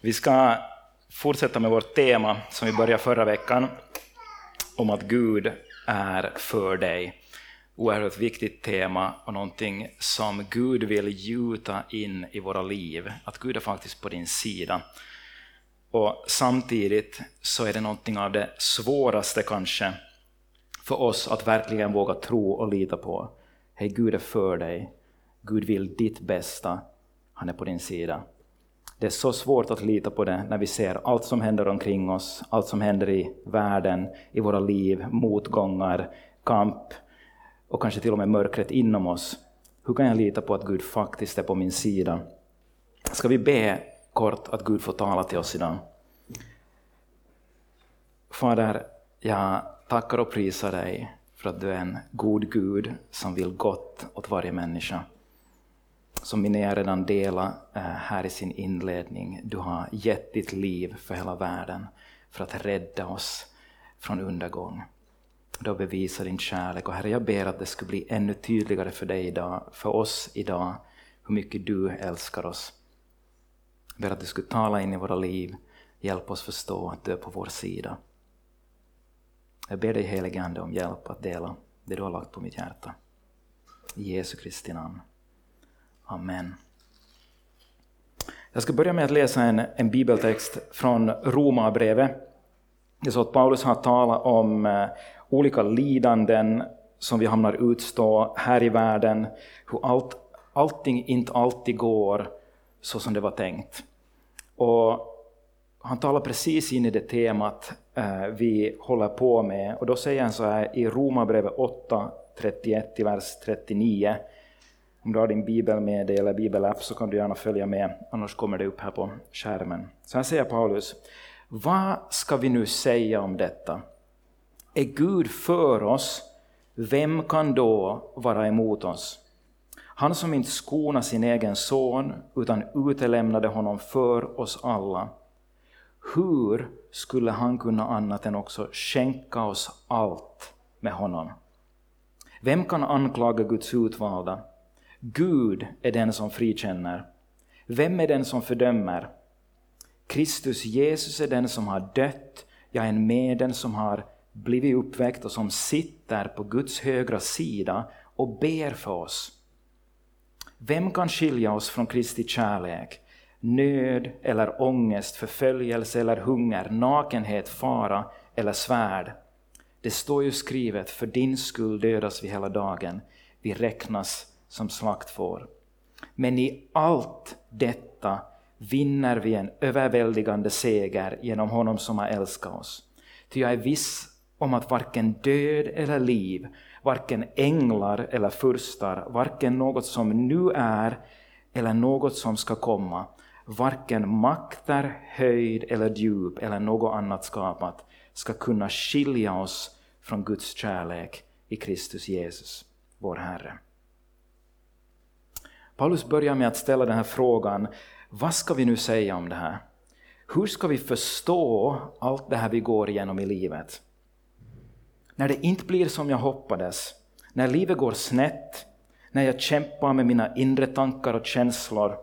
Vi ska fortsätta med vårt tema som vi började förra veckan om att Gud är för dig. Oerhört viktigt tema och någonting som Gud vill gjuta in i våra liv. Att Gud är faktiskt på din sida. Och samtidigt så är det någonting av det svåraste kanske för oss att verkligen våga tro och lita på. Hej, Gud är för dig. Gud vill ditt bästa. Han är på din sida. Det är så svårt att lita på det när vi ser allt som händer omkring oss, allt som händer i världen, i våra liv, motgångar, kamp och kanske till och med mörkret inom oss. Hur kan jag lita på att Gud faktiskt är på min sida? Ska vi be kort att Gud får tala till oss idag? Fader, jag tackar och prisar dig för att du är en god Gud som vill gott åt varje människa som Linnea redan delade eh, här i sin inledning, du har gett ditt liv för hela världen för att rädda oss från undergång. Du har bevisat din kärlek och Herre, jag ber att det skulle bli ännu tydligare för dig idag, för oss idag, hur mycket du älskar oss. Jag ber att du skulle tala in i våra liv, hjälp oss förstå att du är på vår sida. Jag ber dig helige Ande om hjälp att dela det du har lagt på mitt hjärta. I Jesu Kristi namn. Amen. Jag ska börja med att läsa en, en bibeltext från Romarbrevet. Det är så att Paulus har talat om eh, olika lidanden som vi hamnar utstå här i världen, hur allt, allting inte alltid går så som det var tänkt. Och han talar precis in i det temat eh, vi håller på med, och då säger han så här i Romarbrevet 8, 31 vers 39. Om du har din bibel med dig eller bibelapp så kan du gärna följa med, annars kommer det upp här på skärmen. Så här säger Paulus, vad ska vi nu säga om detta? Är Gud för oss, vem kan då vara emot oss? Han som inte skonade sin egen son, utan utelämnade honom för oss alla. Hur skulle han kunna annat än också skänka oss allt med honom? Vem kan anklaga Guds utvalda? Gud är den som frikänner. Vem är den som fördömer? Kristus Jesus är den som har dött, ja, en med den som har blivit uppväckt och som sitter på Guds högra sida och ber för oss. Vem kan skilja oss från Kristi kärlek? Nöd eller ångest, förföljelse eller hunger, nakenhet, fara eller svärd. Det står ju skrivet, för din skull dödas vi hela dagen, vi räknas som slaktfår. Men i allt detta vinner vi en överväldigande seger genom honom som har älskat oss. Ty jag är viss om att varken död eller liv, varken änglar eller furstar, varken något som nu är eller något som ska komma, varken makter, höjd eller djup eller något annat skapat ska kunna skilja oss från Guds kärlek i Kristus Jesus, vår Herre. Paulus börjar med att ställa den här frågan, vad ska vi nu säga om det här? Hur ska vi förstå allt det här vi går igenom i livet? När det inte blir som jag hoppades, när livet går snett, när jag kämpar med mina inre tankar och känslor,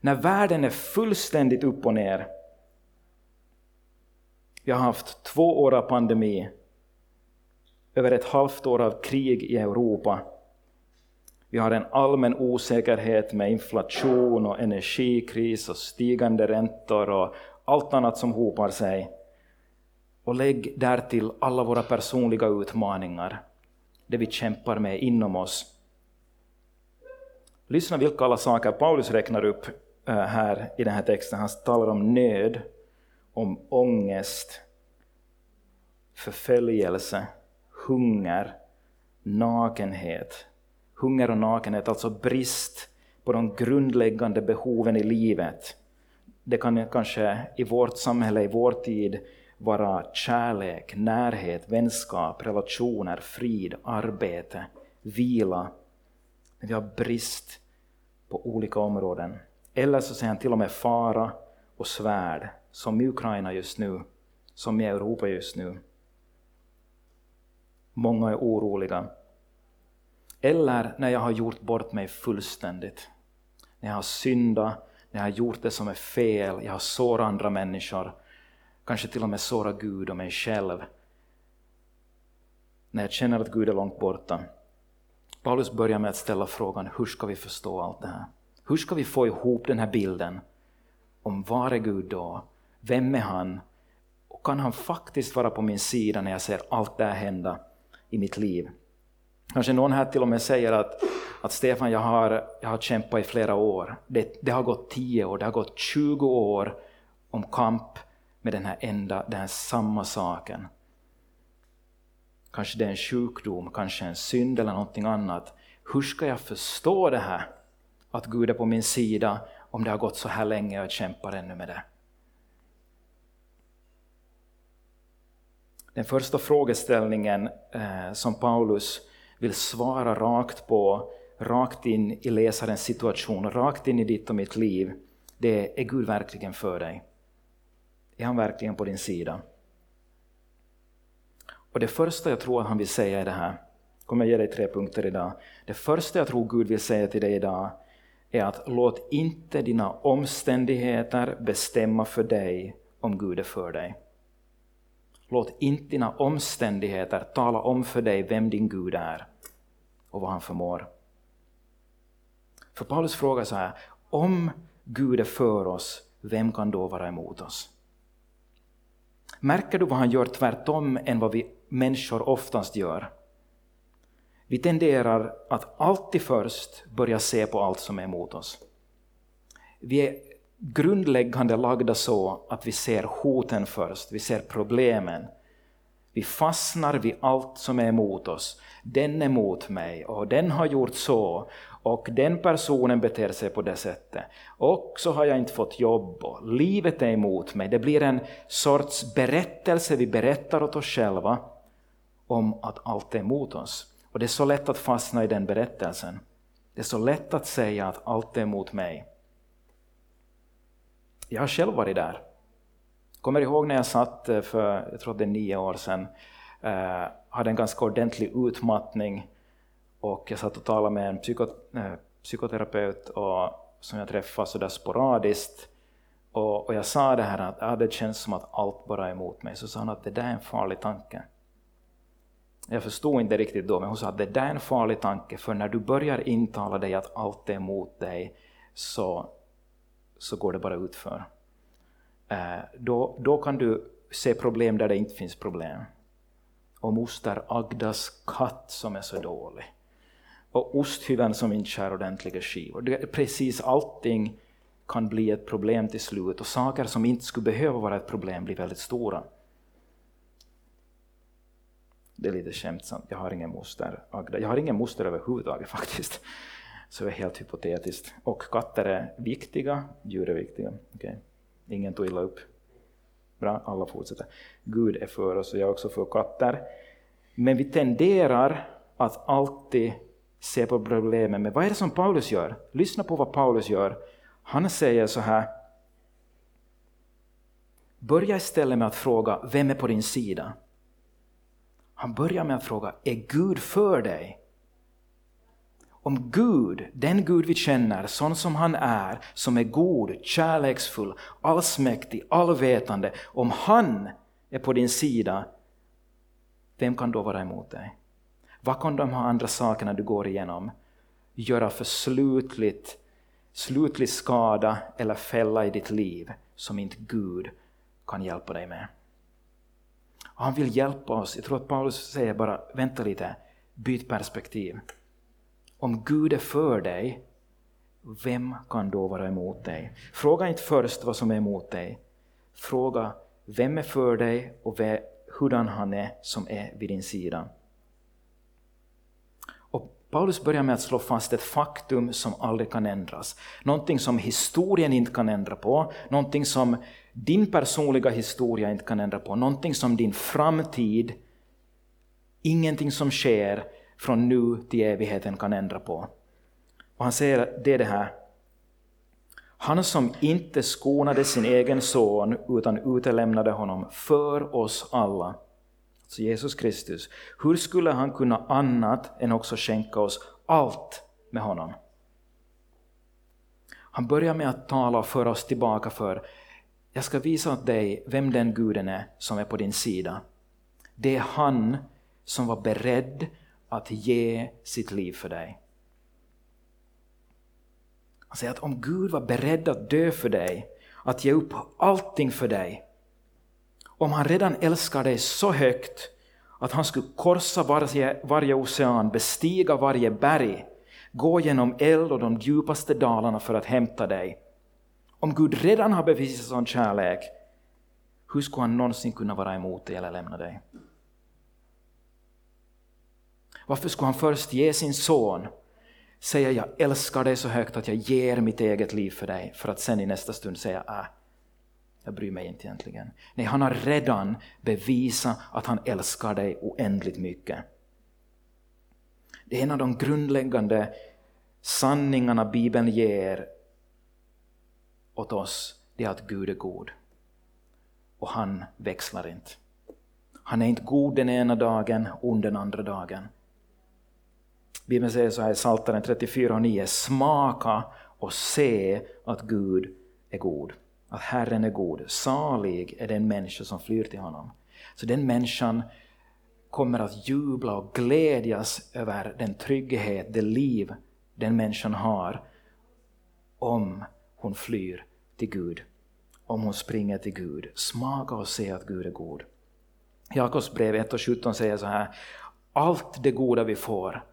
när världen är fullständigt upp och ner. Vi har haft två år av pandemi, över ett halvt år av krig i Europa, vi har en allmän osäkerhet med inflation och energikris och stigande räntor och allt annat som hopar sig. Och lägg därtill alla våra personliga utmaningar, det vi kämpar med inom oss. Lyssna vilka alla saker Paulus räknar upp eh, här i den här texten. Han talar om nöd, om ångest, förföljelse, hunger, nakenhet, Hunger och nakenhet, alltså brist på de grundläggande behoven i livet. Det kan kanske i vårt samhälle, i vår tid, vara kärlek, närhet, vänskap, relationer, frid, arbete, vila. Men vi har brist på olika områden. Eller så säger han till och med fara och svärd, som i Ukraina just nu, som i Europa just nu. Många är oroliga. Eller när jag har gjort bort mig fullständigt. När jag har syndat, när jag har gjort det som är fel, jag har sårat andra människor, kanske till och med sårat Gud och mig själv. När jag känner att Gud är långt borta. Paulus börjar med att ställa frågan, hur ska vi förstå allt det här? Hur ska vi få ihop den här bilden om var är Gud då? Vem är han? Och kan han faktiskt vara på min sida när jag ser allt det här hända i mitt liv? Kanske någon här till och med säger att, att Stefan, jag har, jag har kämpat i flera år. Det, det har gått 10 år, det har gått 20 år om kamp med den här enda, den här samma saken. Kanske det är en sjukdom, kanske en synd eller någonting annat. Hur ska jag förstå det här? Att Gud är på min sida om det har gått så här länge och jag kämpar ännu med det. Den första frågeställningen eh, som Paulus vill svara rakt på, rakt in i läsarens situation, rakt in i ditt och mitt liv, det är, är Gud verkligen för dig? Är han verkligen på din sida? Och det första jag tror att han vill säga är det här, jag kommer ge dig tre punkter idag. Det första jag tror Gud vill säga till dig idag är att låt inte dina omständigheter bestämma för dig om Gud är för dig. Låt inte dina omständigheter tala om för dig vem din Gud är och vad han förmår. För Paulus frågar så här, om Gud är för oss, vem kan då vara emot oss? Märker du vad han gör tvärtom än vad vi människor oftast gör? Vi tenderar att alltid först börja se på allt som är emot oss. Vi är grundläggande lagda så att vi ser hoten först, vi ser problemen. Vi fastnar vid allt som är emot oss. Den är emot mig och den har gjort så och den personen beter sig på det sättet. Och så har jag inte fått jobb och livet är emot mig. Det blir en sorts berättelse vi berättar åt oss själva om att allt är emot oss. Och det är så lätt att fastna i den berättelsen. Det är så lätt att säga att allt är emot mig. Jag har själv varit där. Kommer ihåg när jag satt eh, för, jag tror det är nio år sedan, eh, hade en ganska ordentlig utmattning och jag satt och talade med en psykot eh, psykoterapeut och, som jag träffade sådär sporadiskt. Och, och, jag sa det här att ja, det känns som att allt bara är emot mig. Så sa hon att det där är en farlig tanke. Jag förstod inte riktigt då, men hon sa att det där är en farlig tanke, för när du börjar intala dig att allt är emot dig, så, så går det bara utför. Eh, då, då kan du se problem där det inte finns problem. Och moster Agdas katt som är så dålig. Och osthyveln som inte skär ordentliga skivor. Precis allting kan bli ett problem till slut och saker som inte skulle behöva vara ett problem blir väldigt stora. Det är lite skämtsamt, jag har ingen moster. Agda. Jag har ingen moster överhuvudtaget faktiskt. Så det är helt hypotetiskt. Och katter är viktiga, djur är viktiga. Okay. Ingen tog illa upp. Bra, alla fortsätter. Gud är för oss och jag är också för katter. Men vi tenderar att alltid se på problemen. Men vad är det som Paulus gör? Lyssna på vad Paulus gör. Han säger så här. Börja istället med att fråga, vem är på din sida? Han börjar med att fråga, är Gud för dig? Om Gud, den Gud vi känner, sån som han är, som är god, kärleksfull, allsmäktig, allvetande, om han är på din sida, vem kan då vara emot dig? Vad kan de här andra sakerna du går igenom göra för slutligt, slutlig skada eller fälla i ditt liv som inte Gud kan hjälpa dig med? Han vill hjälpa oss. Jag tror att Paulus säger bara, vänta lite, byt perspektiv. Om Gud är för dig, vem kan då vara emot dig? Fråga inte först vad som är emot dig. Fråga vem är för dig och hurdan han är som är vid din sida. Och Paulus börjar med att slå fast ett faktum som aldrig kan ändras. Någonting som historien inte kan ändra på, någonting som din personliga historia inte kan ändra på, någonting som din framtid, ingenting som sker från nu till evigheten kan ändra på. Och han säger det är det här. Han som inte skonade sin egen son utan utelämnade honom för oss alla, alltså Jesus Kristus, hur skulle han kunna annat än också skänka oss allt med honom? Han börjar med att tala och föra oss tillbaka för jag ska visa åt dig vem den guden är som är på din sida. Det är han som var beredd att ge sitt liv för dig. Han säger att om Gud var beredd att dö för dig, att ge upp allting för dig, om han redan älskar dig så högt att han skulle korsa varje, varje ocean, bestiga varje berg, gå genom eld och de djupaste dalarna för att hämta dig. Om Gud redan har bevisat sån kärlek, hur skulle han någonsin kunna vara emot dig eller lämna dig? Varför skulle han först ge sin son, säga jag älskar dig så högt att jag ger mitt eget liv för dig, för att sen i nästa stund säga äh, jag bryr mig inte egentligen. Nej, han har redan bevisat att han älskar dig oändligt mycket. Det är en av de grundläggande sanningarna Bibeln ger åt oss, det är att Gud är god. Och han växlar inte. Han är inte god den ena dagen, ond den andra dagen. Bibeln säger så här i Psaltaren 34 och 9, smaka och se att Gud är god. Att Herren är god. Salig är den människa som flyr till honom. Så den människan kommer att jubla och glädjas över den trygghet, det liv den människan har om hon flyr till Gud, om hon springer till Gud. Smaka och se att Gud är god. Jakobs brev 1 och 17 säger så här, allt det goda vi får,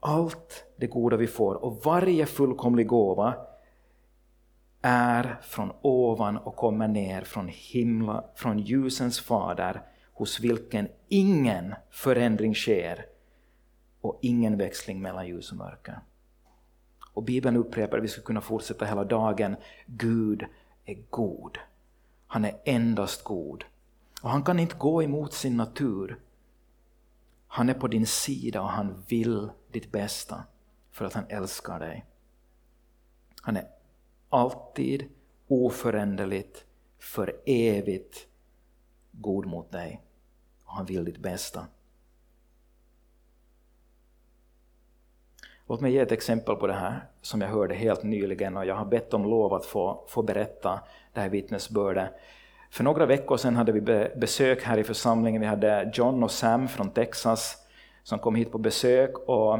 allt det goda vi får och varje fullkomlig gåva är från ovan och kommer ner från himla, från ljusens fader, hos vilken ingen förändring sker och ingen växling mellan ljus och mörker. Och Bibeln upprepar, vi skulle kunna fortsätta hela dagen, Gud är god. Han är endast god. Och han kan inte gå emot sin natur. Han är på din sida och han vill ditt bästa för att han älskar dig. Han är alltid oföränderligt, för evigt god mot dig. Och han vill ditt bästa. Låt mig ge ett exempel på det här som jag hörde helt nyligen och jag har bett om lov att få, få berätta det här vittnesbördet. För några veckor sedan hade vi besök här i församlingen. Vi hade John och Sam från Texas som kom hit på besök. Och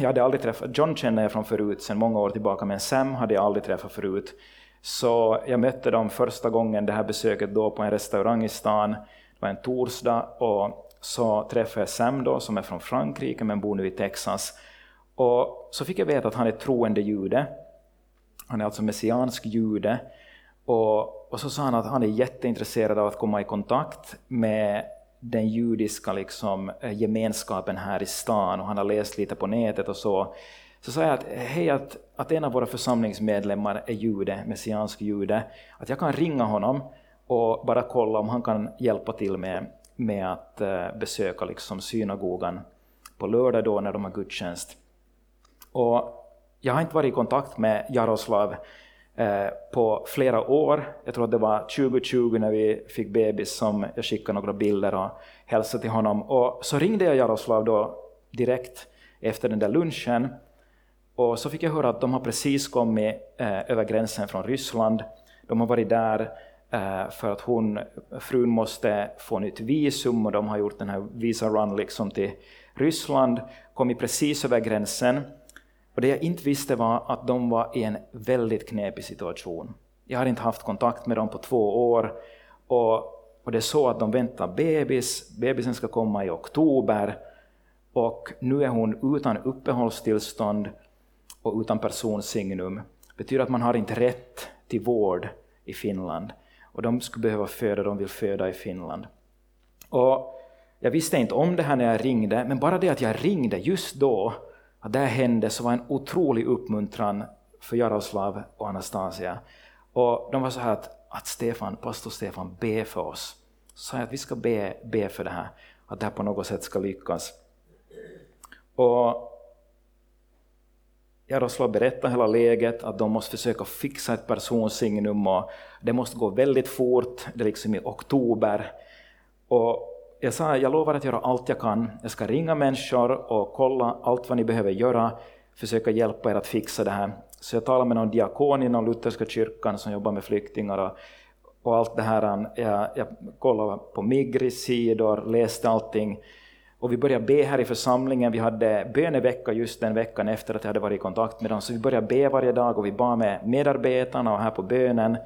jag hade aldrig träffat, John känner jag från förut, sedan många år tillbaka, men Sam hade jag aldrig träffat förut. Så jag mötte dem första gången det här besöket då på en restaurang i stan. Det var en torsdag och så träffade jag Sam då som är från Frankrike men bor nu i Texas. Och så fick jag veta att han är troende jude. Han är alltså messiansk jude. Och, och så sa han att han är jätteintresserad av att komma i kontakt med den judiska liksom, eh, gemenskapen här i stan och han har läst lite på nätet och så. Så sa jag att hej, att, att en av våra församlingsmedlemmar är jude, messiansk jude, att jag kan ringa honom och bara kolla om han kan hjälpa till med, med att uh, besöka liksom synagogan på lördag då när de har gudstjänst. Och jag har inte varit i kontakt med Jaroslav Eh, på flera år. Jag tror att det var 2020 när vi fick bebis som jag skickade några bilder och hälsade till honom. Och så ringde jag Jaroslav då direkt efter den där lunchen och så fick jag höra att de har precis kommit eh, över gränsen från Ryssland. De har varit där eh, för att hon, frun måste få nytt visum och de har gjort den här visa run liksom till Ryssland, kommit precis över gränsen och det jag inte visste var att de var i en väldigt knepig situation. Jag har inte haft kontakt med dem på två år och, och det är så att de väntar bebis, bebisen ska komma i oktober och nu är hon utan uppehållstillstånd och utan personsignum. Det betyder att man har inte rätt till vård i Finland och de skulle behöva föda, de vill föda i Finland. Och jag visste inte om det här när jag ringde, men bara det att jag ringde just då att det här hände så var en otrolig uppmuntran för Jaroslav och Anastasia. Och de var så här att, att Stefan, pastor Stefan, be för oss. Så sa jag att vi ska be, be för det här, att det här på något sätt ska lyckas. Och Jaroslav berättade hela läget, att de måste försöka fixa ett personsignum och det måste gå väldigt fort, det är liksom i oktober. Och jag sa jag lovar att göra allt jag kan. Jag ska ringa människor och kolla allt vad ni behöver göra, försöka hjälpa er att fixa det här. Så jag talade med någon diakon inom lutherska kyrkan som jobbar med flyktingar och, och allt det här. Jag, jag kollade på Migris sidor, läste allting. Och vi började be här i församlingen. Vi hade bönevecka just den veckan efter att jag hade varit i kontakt med dem. Så vi började be varje dag och vi bad med medarbetarna och här på bönen.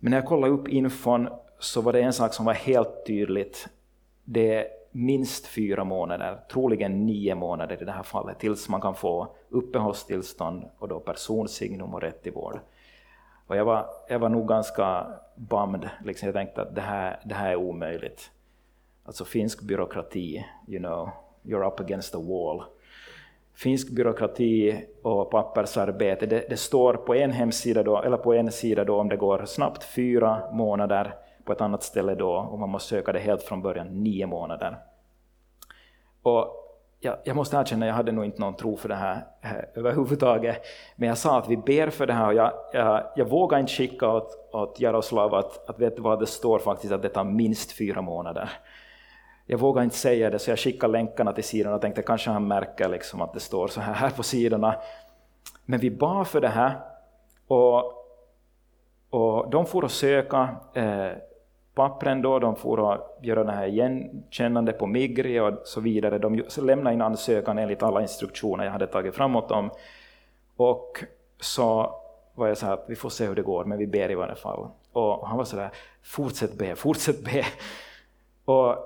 Men när jag kollade upp infon så var det en sak som var helt tydligt. Det är minst fyra månader, troligen nio månader i det här fallet, tills man kan få uppehållstillstånd och då personsignum och rätt till vård. Och jag, var, jag var nog ganska bummed, liksom jag tänkte att det här, det här är omöjligt. Alltså finsk byråkrati, you know, you're up against the wall. Finsk byråkrati och pappersarbete, det, det står på en hemsida då, eller på en sida då om det går snabbt fyra månader, på ett annat ställe då, och man måste söka det helt från början, nio månader. Och jag, jag måste erkänna, jag hade nog inte någon tro för det här eh, överhuvudtaget, men jag sa att vi ber för det här och jag, jag, jag vågar inte skicka åt, åt Jaroslav att, att vet du vad det står faktiskt att det tar minst fyra månader. Jag vågar inte säga det, så jag skickade länkarna till sidorna och tänkte kanske han märker liksom att det står så här, här på sidorna. Men vi bad för det här och, och de får att söka eh, pappren då, de får att göra det här igenkännande på Migri och så vidare. De lämnade in ansökan enligt alla instruktioner jag hade tagit fram åt dem. Och så var jag så här, vi får se hur det går, men vi ber i varje fall. Och han var så där, fortsätt be, fortsätt be. Och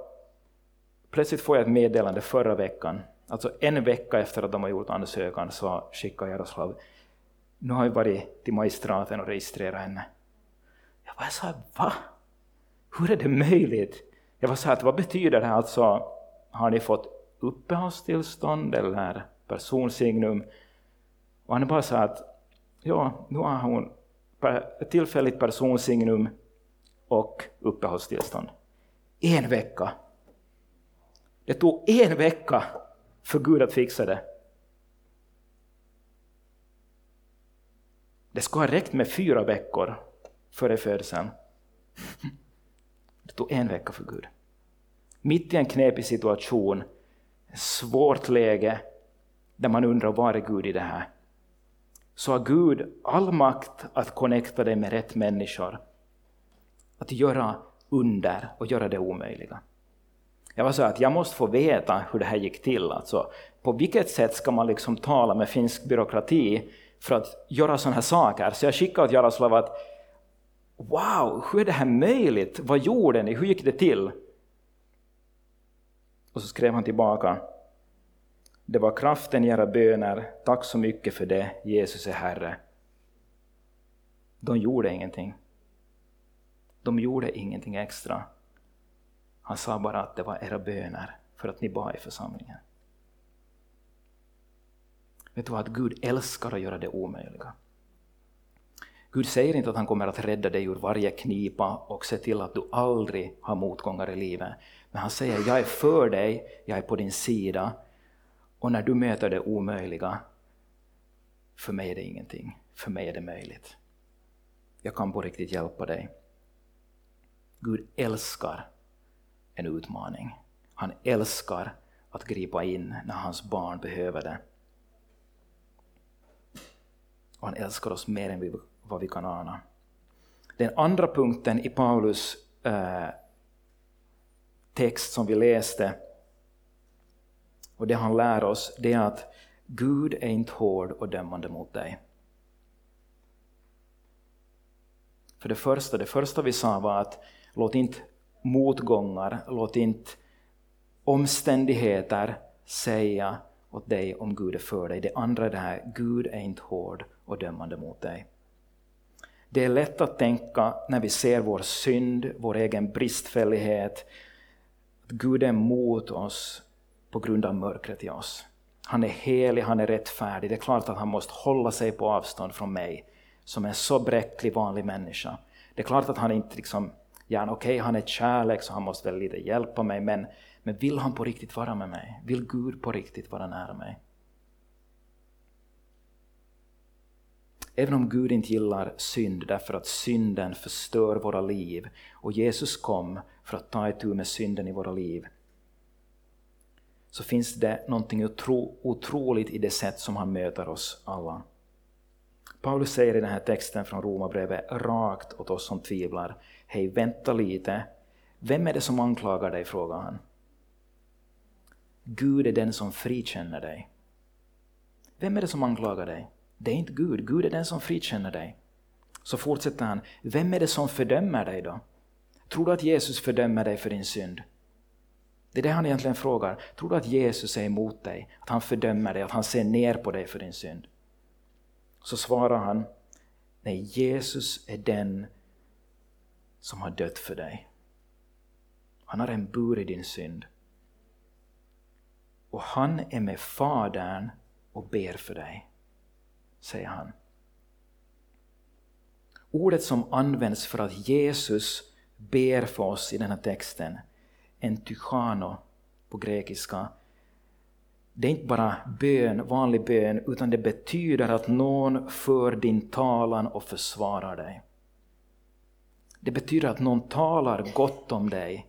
plötsligt får jag ett meddelande förra veckan, alltså en vecka efter att de har gjort ansökan, så skickar Jaroslav, nu har jag varit till magistraten och registrerat henne. Jag bara, så här, va? Hur är det möjligt? Jag var så här, vad betyder det här? Alltså, har ni fått uppehållstillstånd eller personsignum? Och han är bara så att ja, nu har hon tillfälligt personsignum och uppehållstillstånd. En vecka. Det tog en vecka för Gud att fixa det. Det skulle ha räckt med fyra veckor före födseln. Det tog en vecka för Gud. Mitt i en knepig situation, svårt läge, där man undrar var är Gud i det här? Så har Gud all makt att connecta dig med rätt människor. Att göra under och göra det omöjliga. Jag var så att jag måste få veta hur det här gick till. Alltså, på vilket sätt ska man liksom tala med finsk byråkrati för att göra sådana här saker? Så jag skickade åt Jaroslav att Wow, hur är det här möjligt? Vad gjorde ni? Hur gick det till? Och så skrev han tillbaka. Det var kraften i era böner, tack så mycket för det, Jesus är Herre. De gjorde ingenting. De gjorde ingenting extra. Han sa bara att det var era böner för att ni bad i församlingen. Vet du vad, Gud älskar att göra det omöjliga. Gud säger inte att han kommer att rädda dig ur varje knipa och se till att du aldrig har motgångar i livet. Men han säger, jag är för dig, jag är på din sida. Och när du möter det omöjliga, för mig är det ingenting. För mig är det möjligt. Jag kan på riktigt hjälpa dig. Gud älskar en utmaning. Han älskar att gripa in när hans barn behöver det. Och han älskar oss mer än vi vad vi kan ana. Den andra punkten i Paulus eh, text som vi läste, och det han lär oss, det är att Gud är inte hård och dömande mot dig. För det första, det första vi sa var att låt inte motgångar, låt inte omständigheter säga åt dig om Gud är för dig. Det andra är det här, Gud är inte hård och dömande mot dig. Det är lätt att tänka när vi ser vår synd, vår egen bristfällighet, att Gud är emot oss på grund av mörkret i oss. Han är helig, han är rättfärdig. Det är klart att han måste hålla sig på avstånd från mig som en så bräcklig vanlig människa. Det är klart att han inte liksom, ja okej okay, han är kärlek så han måste väl lite hjälpa mig men, men vill han på riktigt vara med mig? Vill Gud på riktigt vara nära mig? Även om Gud inte gillar synd därför att synden förstör våra liv och Jesus kom för att ta itu med synden i våra liv så finns det någonting otro, otroligt i det sätt som han möter oss alla. Paulus säger i den här texten från Romarbrevet rakt åt oss som tvivlar, hej vänta lite, vem är det som anklagar dig, frågar han. Gud är den som frikänner dig. Vem är det som anklagar dig? Det är inte Gud, Gud är den som frikänner dig. Så fortsätter han, vem är det som fördömer dig då? Tror du att Jesus fördömer dig för din synd? Det är det han egentligen frågar. Tror du att Jesus är emot dig? Att han fördömer dig, att han ser ner på dig för din synd? Så svarar han, nej Jesus är den som har dött för dig. Han har en bur i din synd. Och han är med Fadern och ber för dig, säger han. Ordet som används för att Jesus ber för oss i den här texten, entychano på grekiska, det är inte bara bön, vanlig bön, utan det betyder att någon för din talan och försvarar dig. Det betyder att någon talar gott om dig.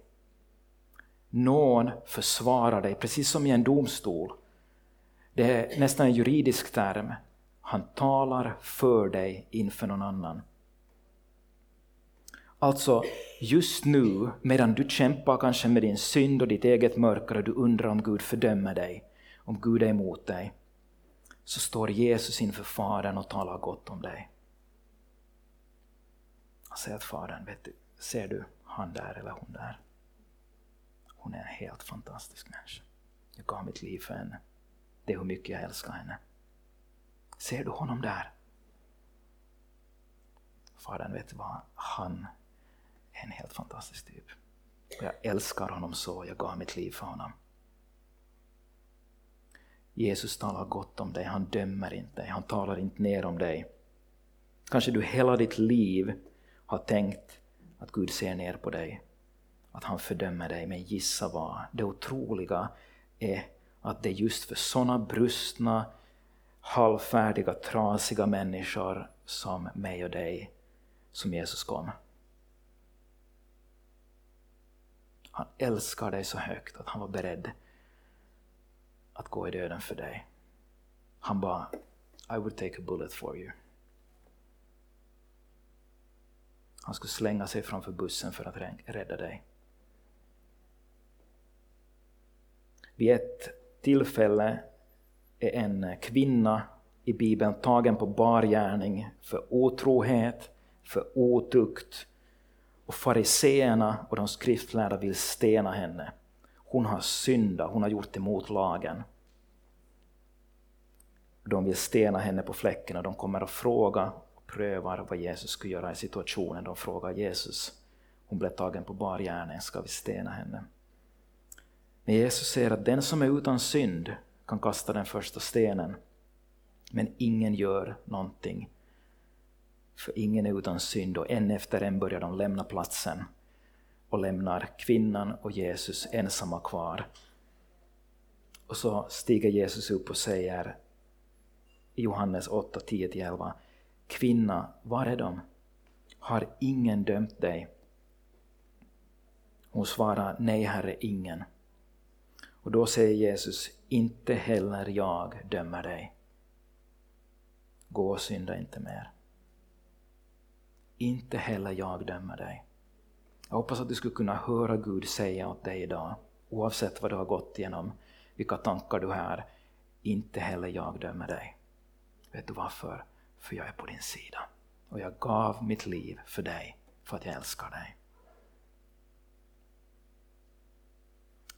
Någon försvarar dig, precis som i en domstol. Det är nästan en juridisk term. Han talar för dig inför någon annan. Alltså, just nu, medan du kämpar kanske med din synd och ditt eget mörker och du undrar om Gud fördömer dig, om Gud är emot dig, så står Jesus inför Fadern och talar gott om dig. Han säger att Fadern, vet du, ser du han där eller hon där? Hon är en helt fantastisk människa. Jag gav mitt liv för henne. Det är hur mycket jag älskar henne. Ser du honom där? Fadern, vet du vad? Han är en helt fantastisk typ. Och jag älskar honom så, jag gav mitt liv för honom. Jesus talar gott om dig, han dömer inte dig, han talar inte ner om dig. Kanske du hela ditt liv har tänkt att Gud ser ner på dig, att han fördömer dig, men gissa vad? Det otroliga är att det är just för sådana brustna, halvfärdiga, trasiga människor som mig och dig som Jesus kom. Han älskar dig så högt att han var beredd att gå i döden för dig. Han bara, I would take a bullet for you. Han skulle slänga sig framför bussen för att rädda dig. Vid ett tillfälle är en kvinna i Bibeln tagen på bar gärning för otrohet, för otukt och fariseerna och de skriftlärda vill stena henne. Hon har syndat, hon har gjort emot lagen. De vill stena henne på fläcken och de kommer att fråga och prövar vad Jesus skulle göra i situationen. De frågar Jesus, hon blev tagen på bar gärning, ska vi stena henne? Men Jesus säger att den som är utan synd kan kasta den första stenen. Men ingen gör någonting. För ingen är utan synd och en efter en börjar de lämna platsen och lämnar kvinnan och Jesus ensamma kvar. Och så stiger Jesus upp och säger i Johannes 8, 10-11 Kvinna, var är de? Har ingen dömt dig? Hon svarar Nej, Herre, ingen. Och då säger Jesus, inte heller jag dömer dig. Gå och synda inte mer. Inte heller jag dömer dig. Jag hoppas att du skulle kunna höra Gud säga åt dig idag, oavsett vad du har gått igenom, vilka tankar du har, inte heller jag dömer dig. Vet du varför? För jag är på din sida. Och jag gav mitt liv för dig, för att jag älskar dig.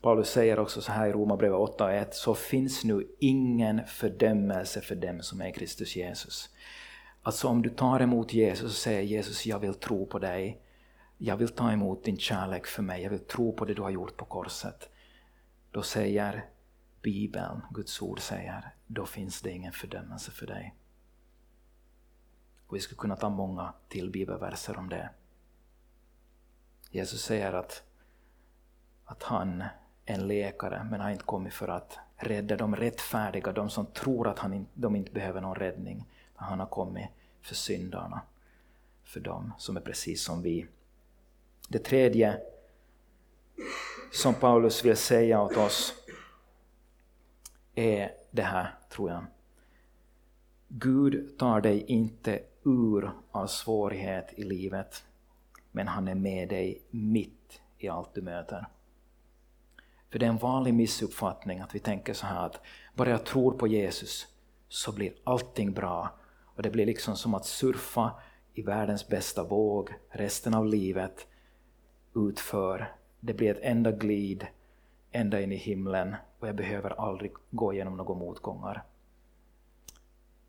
Paulus säger också så här i Romarbrevet 8.1, så finns nu ingen fördömelse för dem som är Kristus Jesus. Alltså om du tar emot Jesus och säger Jesus, jag vill tro på dig, jag vill ta emot din kärlek för mig, jag vill tro på det du har gjort på korset. Då säger Bibeln, Guds ord säger, då finns det ingen fördömelse för dig. Och vi skulle kunna ta många till bibelverser om det. Jesus säger att, att han en läkare, men har inte kommit för att rädda de rättfärdiga, de som tror att han, de inte behöver någon räddning. Han har kommit för syndarna, för dem som är precis som vi. Det tredje som Paulus vill säga åt oss är det här, tror jag. Gud tar dig inte ur av svårighet i livet, men han är med dig mitt i allt du möter. För det är en vanlig missuppfattning att vi tänker så här att bara jag tror på Jesus så blir allting bra. Och det blir liksom som att surfa i världens bästa våg resten av livet utför. Det blir ett enda glid ända in i himlen och jag behöver aldrig gå igenom några motgångar.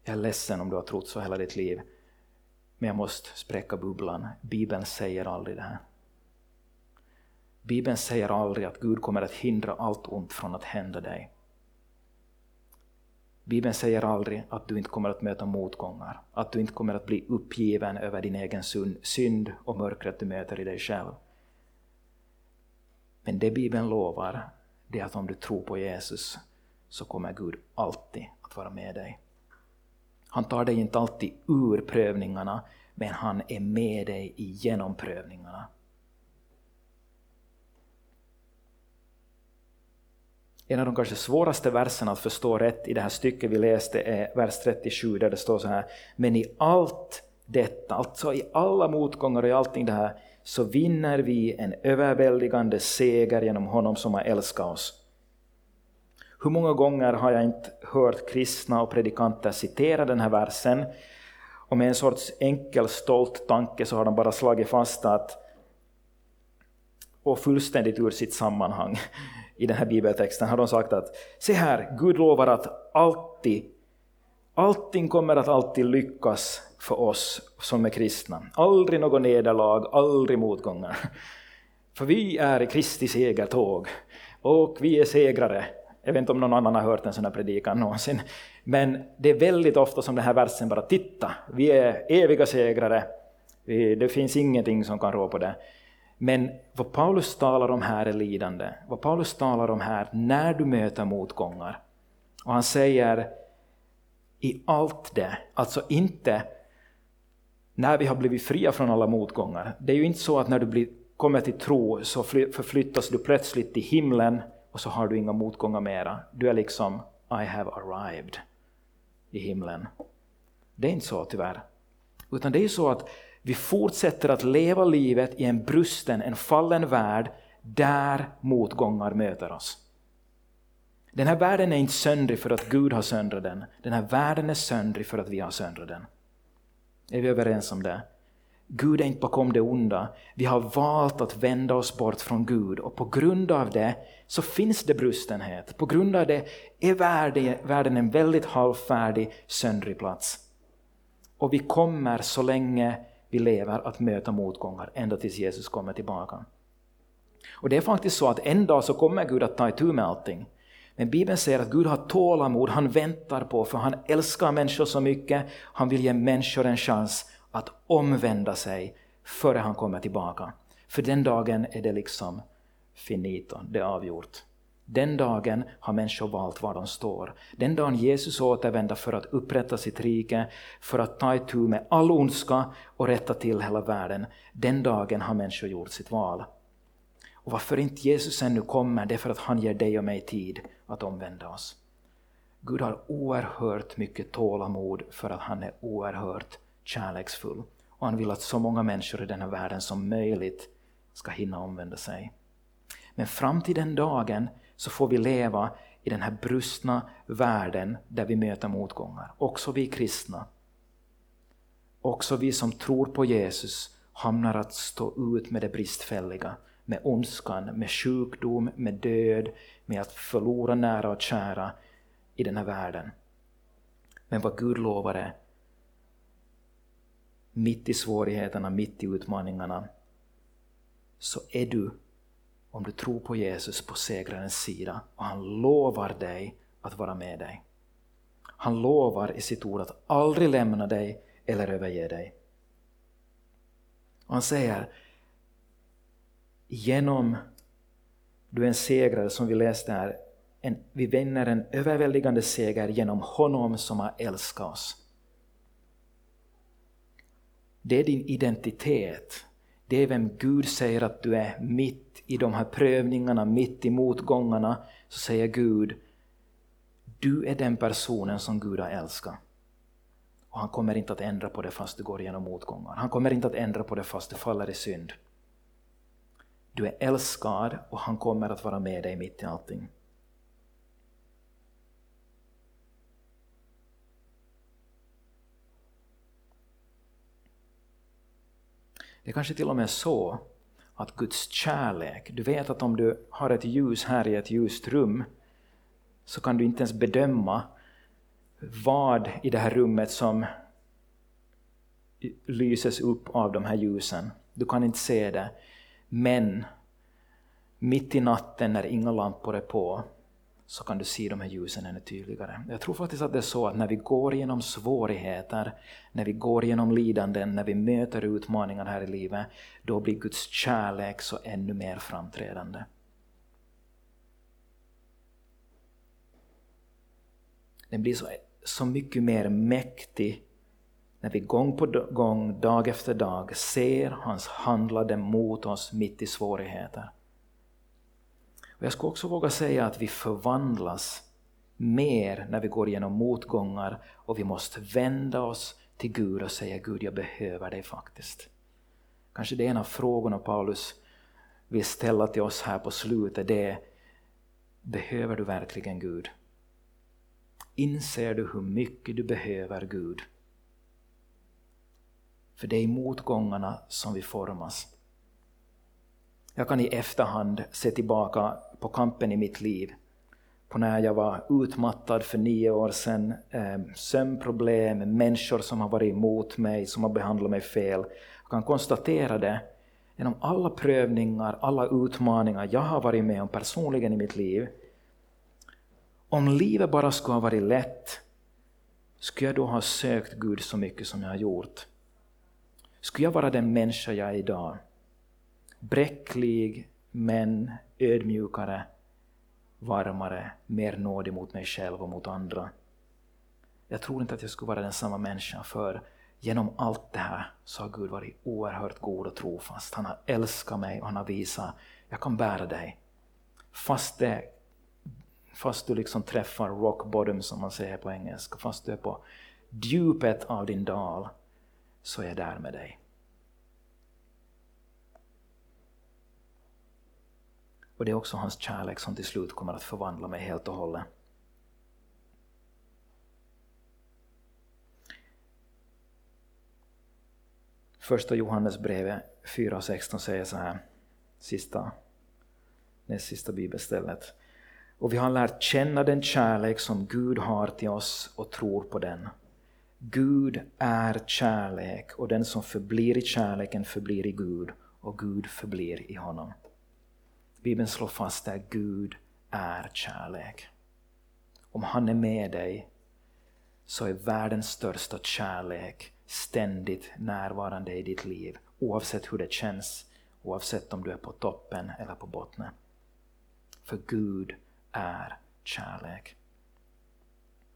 Jag är ledsen om du har trott så hela ditt liv, men jag måste spräcka bubblan. Bibeln säger aldrig det här. Bibeln säger aldrig att Gud kommer att hindra allt ont från att hända dig. Bibeln säger aldrig att du inte kommer att möta motgångar, att du inte kommer att bli uppgiven över din egen synd och mörkret du möter i dig själv. Men det Bibeln lovar, det är att om du tror på Jesus så kommer Gud alltid att vara med dig. Han tar dig inte alltid ur prövningarna, men han är med dig igenom prövningarna. En av de kanske svåraste verserna att förstå rätt i det här stycket vi läste är vers 37 där det står så här Men i allt detta, alltså i alla motgångar och i allting det här så vinner vi en överväldigande seger genom honom som har älskat oss. Hur många gånger har jag inte hört kristna och predikanter citera den här versen och med en sorts enkel stolt tanke så har de bara slagit fast att och fullständigt ur sitt sammanhang i den här bibeltexten har de sagt att se här, Gud lovar att alltid, allting kommer att alltid lyckas för oss som är kristna. Aldrig något nederlag, aldrig motgångar. För vi är i Kristi segertåg och vi är segrare. Jag vet inte om någon annan har hört en sån här predikan någonsin. Men det är väldigt ofta som den här versen bara titta, vi är eviga segrare. Det finns ingenting som kan rå på det. Men vad Paulus talar om här är lidande. Vad Paulus talar om här när du möter motgångar. Och han säger i allt det, alltså inte när vi har blivit fria från alla motgångar. Det är ju inte så att när du blir, kommer till tro så förflyttas du plötsligt till himlen och så har du inga motgångar mera. Du är liksom I have arrived i himlen. Det är inte så tyvärr. Utan det är ju så att vi fortsätter att leva livet i en brusten, en fallen värld där motgångar möter oss. Den här världen är inte söndrig för att Gud har söndrat den. Den här världen är söndrig för att vi har söndrat den. Är vi överens om det? Gud är inte bakom det onda. Vi har valt att vända oss bort från Gud och på grund av det så finns det brustenhet. På grund av det är världen en väldigt halvfärdig, söndrig plats. Och vi kommer så länge vi lever att möta motgångar ända tills Jesus kommer tillbaka. Och det är faktiskt så att en dag så kommer Gud att ta itu med allting. Men Bibeln säger att Gud har tålamod, han väntar på, för han älskar människor så mycket, han vill ge människor en chans att omvända sig före han kommer tillbaka. För den dagen är det liksom finito, det är avgjort. Den dagen har människor valt var de står. Den dagen Jesus återvänder för att upprätta sitt rike, för att ta itu med all ondska och rätta till hela världen, den dagen har människor gjort sitt val. Och varför inte Jesus ännu kommer, det är för att han ger dig och mig tid att omvända oss. Gud har oerhört mycket tålamod för att han är oerhört kärleksfull. Och han vill att så många människor i den här världen som möjligt ska hinna omvända sig. Men fram till den dagen så får vi leva i den här brustna världen där vi möter motgångar. Också vi kristna. Också vi som tror på Jesus hamnar att stå ut med det bristfälliga, med ondskan, med sjukdom, med död, med att förlora nära och kära i den här världen. Men vad Gud lovade, mitt i svårigheterna, mitt i utmaningarna, så är du om du tror på Jesus på segrarens sida och han lovar dig att vara med dig. Han lovar i sitt ord att aldrig lämna dig eller överge dig. Och han säger genom du är en segrare som vi läste här, en, vi vinner en överväldigande seger genom honom som har älskat oss. Det är din identitet. Det är vem Gud säger att du är mitt i de här prövningarna, mitt i motgångarna. Så säger Gud, du är den personen som Gud har älskat. Och han kommer inte att ändra på det fast du går igenom motgångar. Han kommer inte att ändra på det fast du faller i synd. Du är älskad och han kommer att vara med dig mitt i allting. Det är kanske till och med så att Guds kärlek, du vet att om du har ett ljus här i ett ljust rum så kan du inte ens bedöma vad i det här rummet som lyses upp av de här ljusen. Du kan inte se det. Men mitt i natten när inga lampor är på så kan du se de här ljusen ännu tydligare. Jag tror faktiskt att det är så att när vi går igenom svårigheter, när vi går igenom lidanden, när vi möter utmaningar här i livet, då blir Guds kärlek så ännu mer framträdande. Den blir så, så mycket mer mäktig när vi gång på gång, dag efter dag ser hans handlande mot oss mitt i svårigheter. Och jag skulle också våga säga att vi förvandlas mer när vi går igenom motgångar och vi måste vända oss till Gud och säga Gud, jag behöver dig faktiskt. Kanske det är en av frågorna Paulus vill ställa till oss här på slutet, det är Behöver du verkligen Gud? Inser du hur mycket du behöver Gud? För det är i motgångarna som vi formas. Jag kan i efterhand se tillbaka på kampen i mitt liv. På när jag var utmattad för nio år sedan, eh, sömnproblem, människor som har varit emot mig, som har behandlat mig fel. Jag kan konstatera det genom alla prövningar, alla utmaningar jag har varit med om personligen i mitt liv. Om livet bara skulle ha varit lätt, skulle jag då ha sökt Gud så mycket som jag har gjort? Skulle jag vara den människa jag är idag? Bräcklig, men ödmjukare, varmare, mer nådig mot mig själv och mot andra. Jag tror inte att jag skulle vara den samma människa för genom allt det här så har Gud varit oerhört god och trofast. Han har älskat mig och han har visat jag kan bära dig. Fast, det, fast du liksom träffar rock bottom som man säger på engelska, fast du är på djupet av din dal så är jag där med dig. Och det är också hans kärlek som till slut kommer att förvandla mig helt och hållet. Första Johannesbrevet 4.16 säger så här, sista, näst sista bibelstället. Och vi har lärt känna den kärlek som Gud har till oss och tror på den. Gud är kärlek och den som förblir i kärleken förblir i Gud och Gud förblir i honom. Bibeln slår fast att Gud är kärlek. Om han är med dig så är världens största kärlek ständigt närvarande i ditt liv oavsett hur det känns, oavsett om du är på toppen eller på botten. För Gud är kärlek.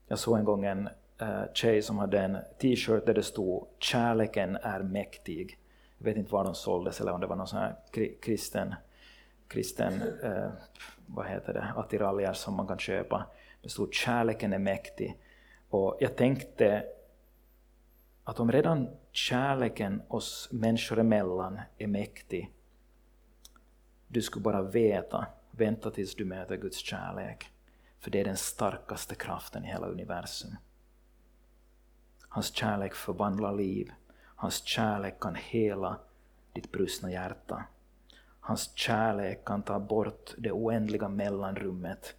Jag såg en gång en uh, tjej som hade en t-shirt där det stod ”Kärleken är mäktig”. Jag vet inte var de såldes eller om det var någon sån här kristen kristen eh, vad heter det, attiraljer som man kan köpa. Det stod kärleken är mäktig. Och jag tänkte att om redan kärleken oss människor emellan är mäktig, du skulle bara veta, vänta tills du möter Guds kärlek. För det är den starkaste kraften i hela universum. Hans kärlek förvandlar liv. Hans kärlek kan hela ditt brustna hjärta. Hans kärlek kan ta bort det oändliga mellanrummet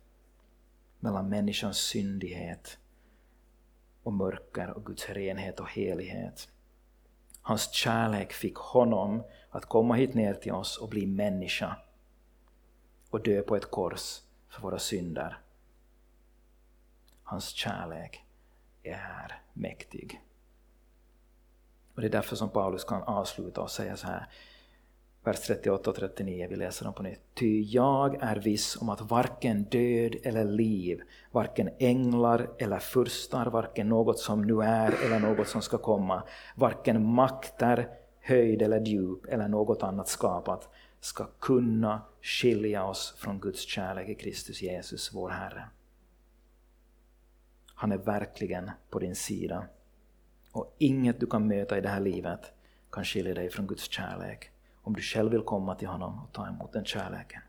mellan människans syndighet och mörker och Guds renhet och helighet. Hans kärlek fick honom att komma hit ner till oss och bli människa och dö på ett kors för våra synder. Hans kärlek är mäktig. Och Det är därför som Paulus kan avsluta och säga så här vers 38 och 39, vi läser dem på nytt. Ty jag är viss om att varken död eller liv, varken änglar eller furstar, varken något som nu är eller något som ska komma, varken makter, höjd eller djup eller något annat skapat, ska kunna skilja oss från Guds kärlek i Kristus Jesus, vår Herre. Han är verkligen på din sida. Och inget du kan möta i det här livet kan skilja dig från Guds kärlek. Om du själv vill komma till honom och ta emot den kärleken.